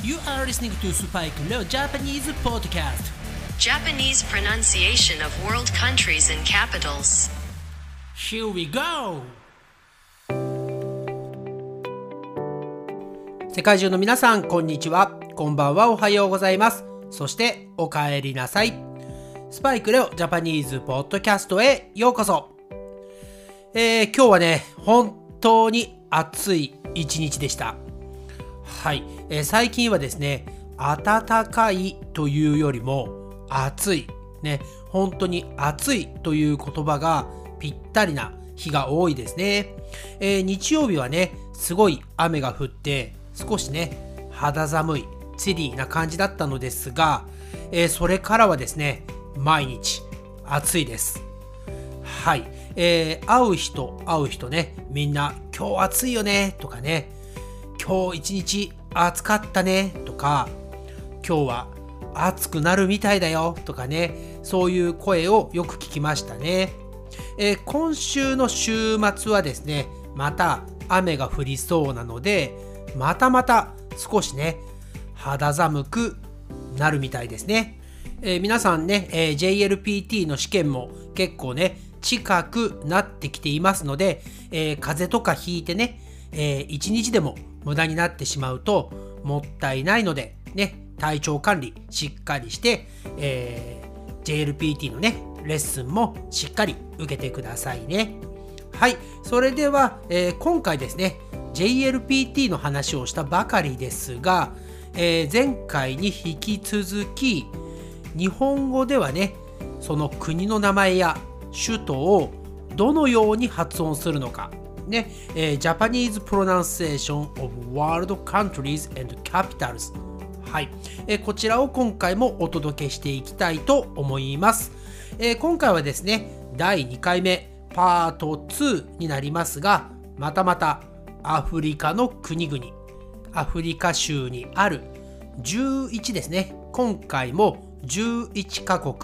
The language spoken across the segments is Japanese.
You are listening to Spike Leo Japanese Podcast. Japanese pronunciation of world countries and capitals. Here we go! 世界中の皆さん、こんにちは。こんばんは、おはようございます。そして、お帰りなさい。スパイクレオジャパニーズポッドキャストへようこそ。えー今日はね、本当に暑い一日でした。はい、えー最近はですね、暖かいというよりも暑い、ね、本当に暑いという言葉がぴったりな日が多いですね。えー日曜日はね、すごい雨が降って、少しね、肌寒い、チリーな感じだったのですが、えーそれからはですね、毎日暑いです。はい。えー会う人、会う人ね、みんな、今日暑いよね、とかね、今日一日暑かったね、とか、今日は暑くなるみたいだよ、とかね、そういう声をよく聞きましたね。えー今週の週末はですね、また雨が降りそうなので、またまた少しね、肌寒くなるみたいですね。えー皆さんね、えー JLPT の試験も結構ね、近くなってきていますので、えー風邪とかひいてね、えー一日でも無駄になってしまうともったいないので、ね、体調管理しっかりして、えー JLPT のね、レッスンもしっかり受けてくださいね。はい、それでは、えー今回ですね、JLPT の話をしたばかりですが、えー前回に引き続き、日本語ではね、その国の名前や首都をどのように発音するのか、ね、えー Japanese Pronunciation of World Countries and Capitals はい、えーこちらを今回もお届けしていきたいと思います。えー今回はですね、第2回目、パート2になりますが、またまたアフリカの国々、アフリカ州にある11ですね。今回も11カ国、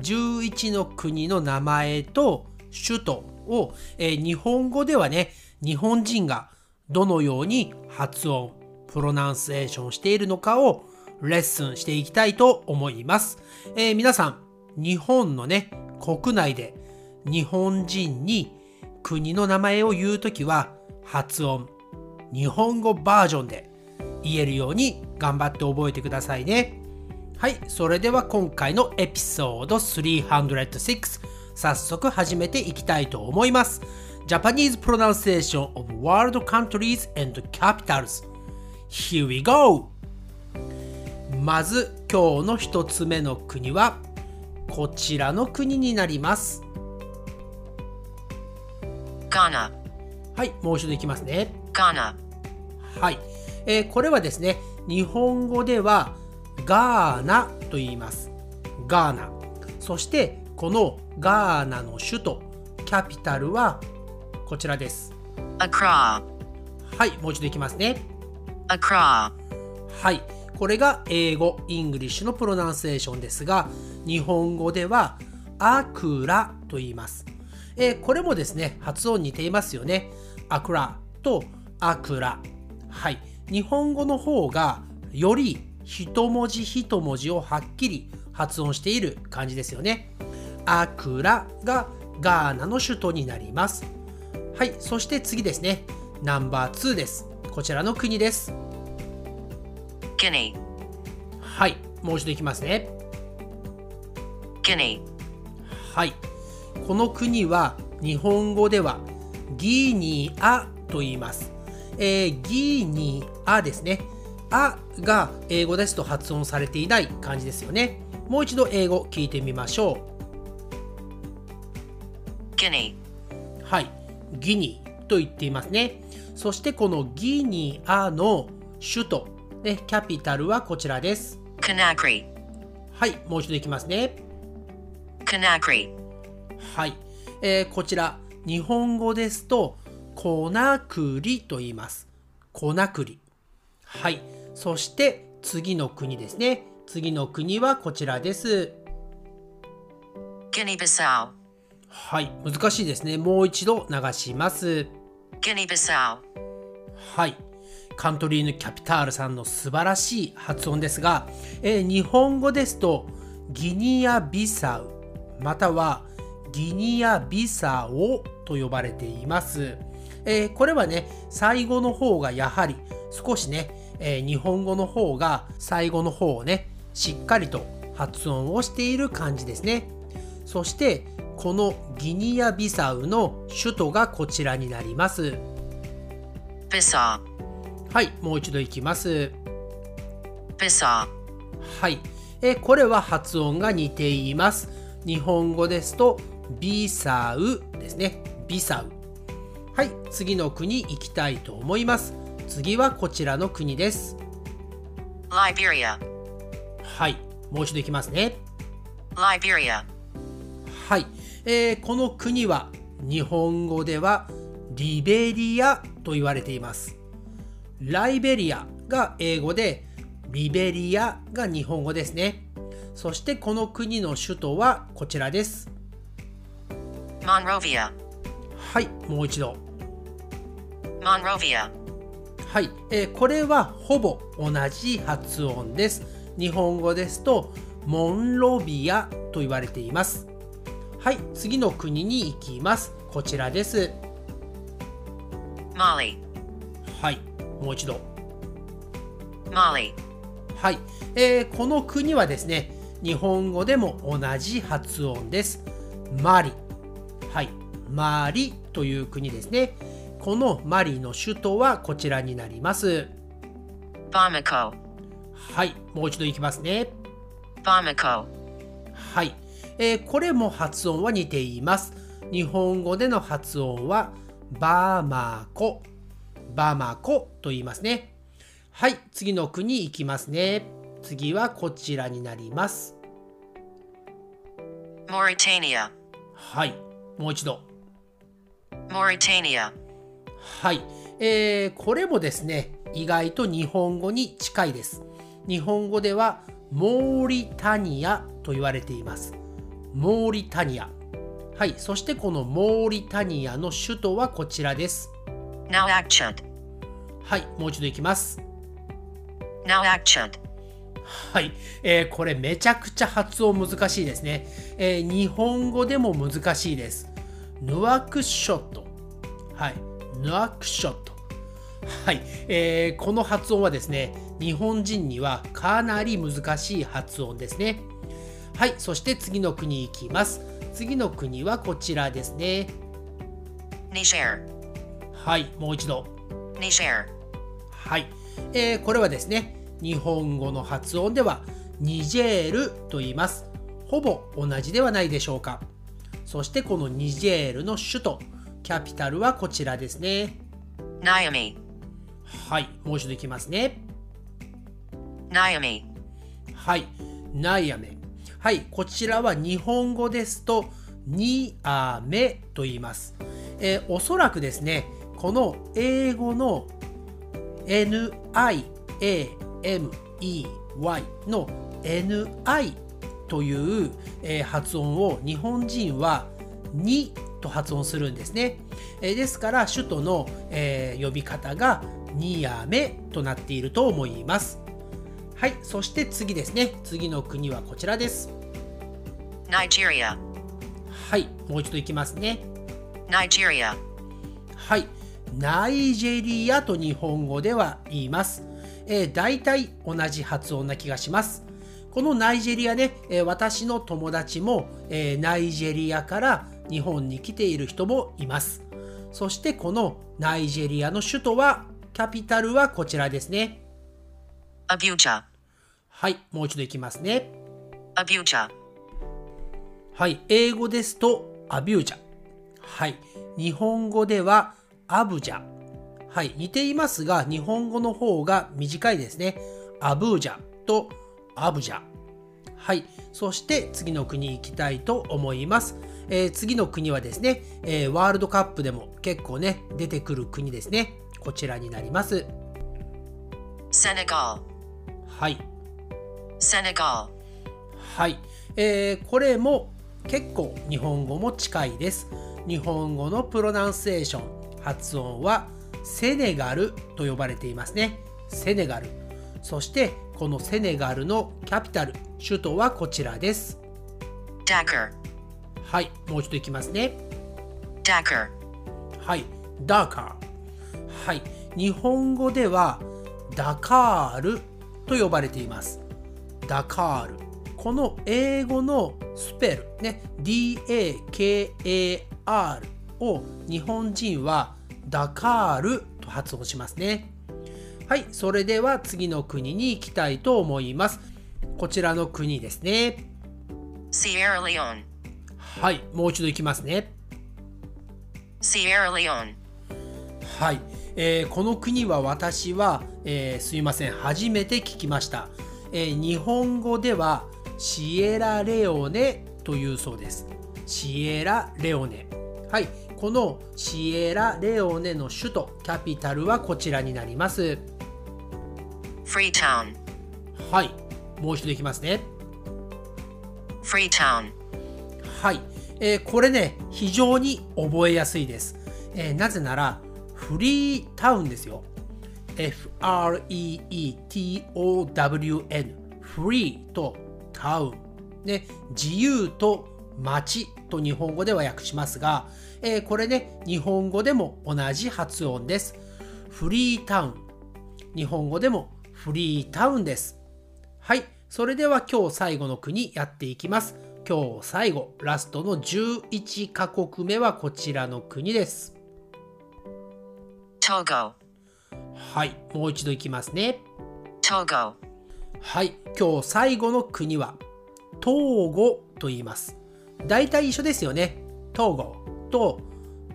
11の国の名前と首都を、えー日本語ではね、日本人がどのように発音、プロナンセーションしているのかをレッスンしていきたいと思います。えー皆さん、日本のね、国内で日本人に国の名前を言うときは発音、日本語バージョンで言えるように頑張って覚えてくださいね。はい、それでは今回のエピソード306早速始めていきたいと思います。Japanese Pronunciation of World Countries and Capitals Here we go! まず今日の一つ目の国はこちらの国になります。Ghana, はい、もう一度いきますね。Ghana, はい、えーこれはですね、日本語ではガーナと言います。ガーナ。そしてこのガーナの首都、 capital はこちらです。はい、もう一度いきますね。はい、これが英語、 English の pronunciation ですが、日本語ではアクラと言います。えーこれもですね、発音似ていますよね。アクラとアクラ。はい、日本語の方がより一文字一文字をはっきり発音している感じですよね。アクラがガーナの首都になります。はい、そして次ですね。ナンバー2です。こちらの国です。Guinea, はい、もう一度いきますね。Guinea, はい。この国は日本語ではギニアと言います。えーギニアですね。あが英語ですと発音されていない感じですよね。もう一度英語聞いてみましょ Guinea, う。はい。ギニと言っていますね。そしてこのギニアの首都、ね、キャピタルはこちらです。Conakry, はい。もう一度いきますね。Conakry, はい、えーこちら日本語ですとコナクリと言います。コナクリ。はい。そして次の国ですね。次の国はこちらです。Guinea-Bissau, はい。難しいですね。もう一度流します。Guinea-Bissau, はい。カントリーヌキャピタールさんの素晴らしい発音ですが、えー、日本語ですとギニアビサウまたはギニアビサオと呼ばれています。えー、これはね、最後の方がやはり少しね、えー、日本語の方が最後の方をね、しっかりと発音をしている感じですね。そしてこのギニアビサウの首都がこちらになります。ビサはい、もう一度いきます。ビサはい、えこれは発音が似ています。日本語ですとビサウですね。ビサウ。はい、次の国行きたいと思います。次はこちらの国です。Liberia はい、もう一度いきますね。Liberia はい、えー、この国は日本語ではリベリアと言われています。ライベリアが英語でリベリアが日本語ですね。そしてこの国の首都はこちらです。モンロビアはい、もう一度。モンロビアはい、えー、これはほぼ同じ発音です。日本語ですとモンロビアと言われています。はい、次の国に行きます。こちらです。マリはい、もう一度。マリはい、えー、この国はですね、日本語でも同じ発音です。マリ。はい、マリという国ですね。このマリの首都はこちらになります。バマコはい、もう一度いきますね。バマコはい、えー、これも発音は似ています。日本語での発音はバーマコ、バーマコと言いますね。はい、次の国行きますね。次はこちらになります。モリタニアはい、もう一度。モリタニアはい、えー、これもですね、意外と日本語に近いです。日本語ではモーリタニアと言われています。モーリタニア。はい、そしてこのモーリタニアの首都はこちらです。はい、もう一度いきます。はい、えー、これめちゃくちゃ発音難しいですね、えー、日本語でも難しいです。ヌアクショット。はい、ヌアクショット。はい、えー、この発音はですね、日本人にはかなり難しい発音ですね。はい、そして次の国行きます。次の国はこちらですね。ニジェー。はい、もう一度。ニジェー。はい、えー、これはですね、日本語の発音ではニジェールと言います。ほぼ同じではないでしょうか。そしてこのニジェールの首都、キャピタルはこちらですね。ナヤミ。はい、もう一度いきますね。ナヤミ。はい、ナイアメ。はい、こちらは日本語ですと、ニアメと言います。えー、おそらくですね、この英語の NIAMEY の NI という、えー、発音を日本人はにと発音するんですね。えー、ですから首都の、えー、呼び方がニアメとなっていると思います。はい、そして次ですね。次の国はこちらです。ナイジェリア。はい、もう一度いきますね。ナイジェリア。はい、ナイジェリアと日本語では言います。えー、大体同じ発音な気がします。このナイジェリアね、えー、私の友達も、えー、ナイジェリアから日本に来ている人もいます。そしてこのナイジェリアの首都は、キャピタルはこちらですね。Abuja。はい、もう一度いきますね。 Abuja。はい、英語ですと Abuja。はい、日本語ではアブジャ。はい、似ていますが、日本語の方が短いですね。アブージャとアブジャ。はい、そして次の国行きたいと思います。えー、次の国はですね、えー、ワールドカップでも結構ね、出てくる国ですね。こちらになります。セネガル。はい。セネガル。はい。えー、これも結構日本語も近いです。日本語のプロナンセーション、発音はセネガルと呼ばれていますね。セネガル。そしてこのセネガルのキャピタル、首都はこちらです。Dakar, はい、もう一度いきますね。Dakar, はい、ダカー。はい、日本語ではダカールと呼ばれています。ダカール。この英語のスペル、ね、D-A-K-A-R を日本人はダカールと発音しますね。はい、それでは次の国に行きたいと思います。こちらの国ですね。はい、もう一度行きますね。はい、えーこの国は私は、えーすいません。初めて聞きました、えー日本語ではシエラレオネというそうです。シエラレオネ。はい。このシエラレオネの首都キャピタルはこちらになります。Freetown, はい。もう一度いきますね。Freetown, はい、えーこれね非常に覚えやすいです、えーなぜならフリータウンですよ。F-R-E-E-T-O-W-N フリーとタウン、ね、自由と街と日本語では訳しますが、えーこれね日本語でも同じ発音です。フリータウン。日本語でもフリータウンです。はい、それでは今日最後の国やっていきます。今日最後、ラストの11カ国目はこちらの国です。Togo, はい、もう一度いきますね。Togo, はい、今日最後の国は、トーゴと言います。大体一緒ですよね。トーゴと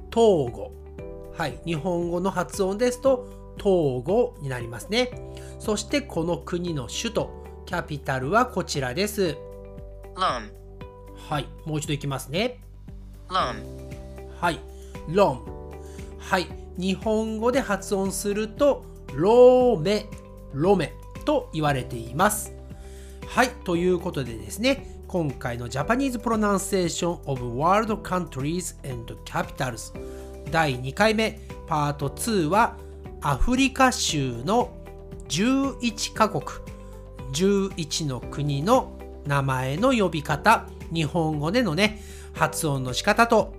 トーゴ。はい、日本語の発音ですと、トーゴになりますね。そしてこの国の首都、キャピタルはこちらです。はい、もう一度いきますね。はい、ロン。はい、日本語で発音すると、ローメ、ロメと言われています。はい、ということでですね、今回の Japanese Pronunciation of World Countries and Capitals 第2回目パート2はアフリカ州の11カ国11の国の名前の呼び方日本語でのね発音の仕方と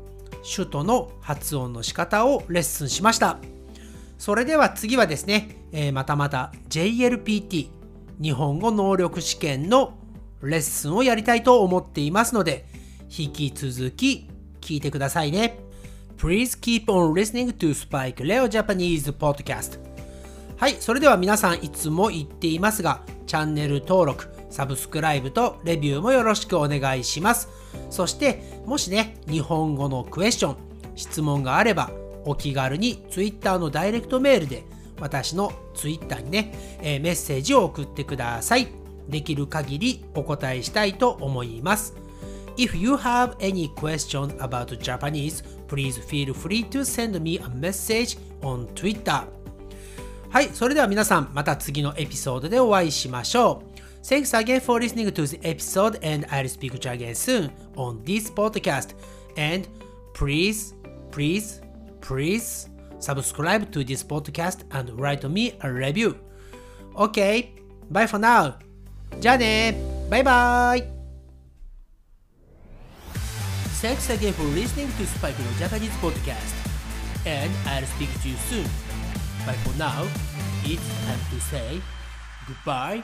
首都の発音の仕方をレッスンしました。それでは次はですね、えーまたまた JLPT 日本語能力試験のレッスンをやりたいと思っていますので引き続き聞いてくださいね。Please keep on listening to Spike Leo Japanese Podcast. はい、それでは皆さんいつも言っていますが、チャンネル登録、サブスクライブとレビューもよろしくお願いします。そして、もしね、日本語のクエスチョン、質問があれば、お気軽に Twitter のダイレクトメールで、私の Twitter にね、えーメッセージを送ってください。できる限りお答えしたいと思います。If you have any question about Japanese, please feel free to send me a message on Twitter. はい、それでは皆さん、また次のエピソードでお会いしましょう。Thanks again for listening to the episode and I'll speak to you again soon on this podcast. And please, please, please subscribe to this podcast and write me a review. Okay, bye for now. じゃあねバイバイ Thanks again for listening to Spike no Japanese podcast. And I'll speak to you soon. But for now, it's time to say goodbye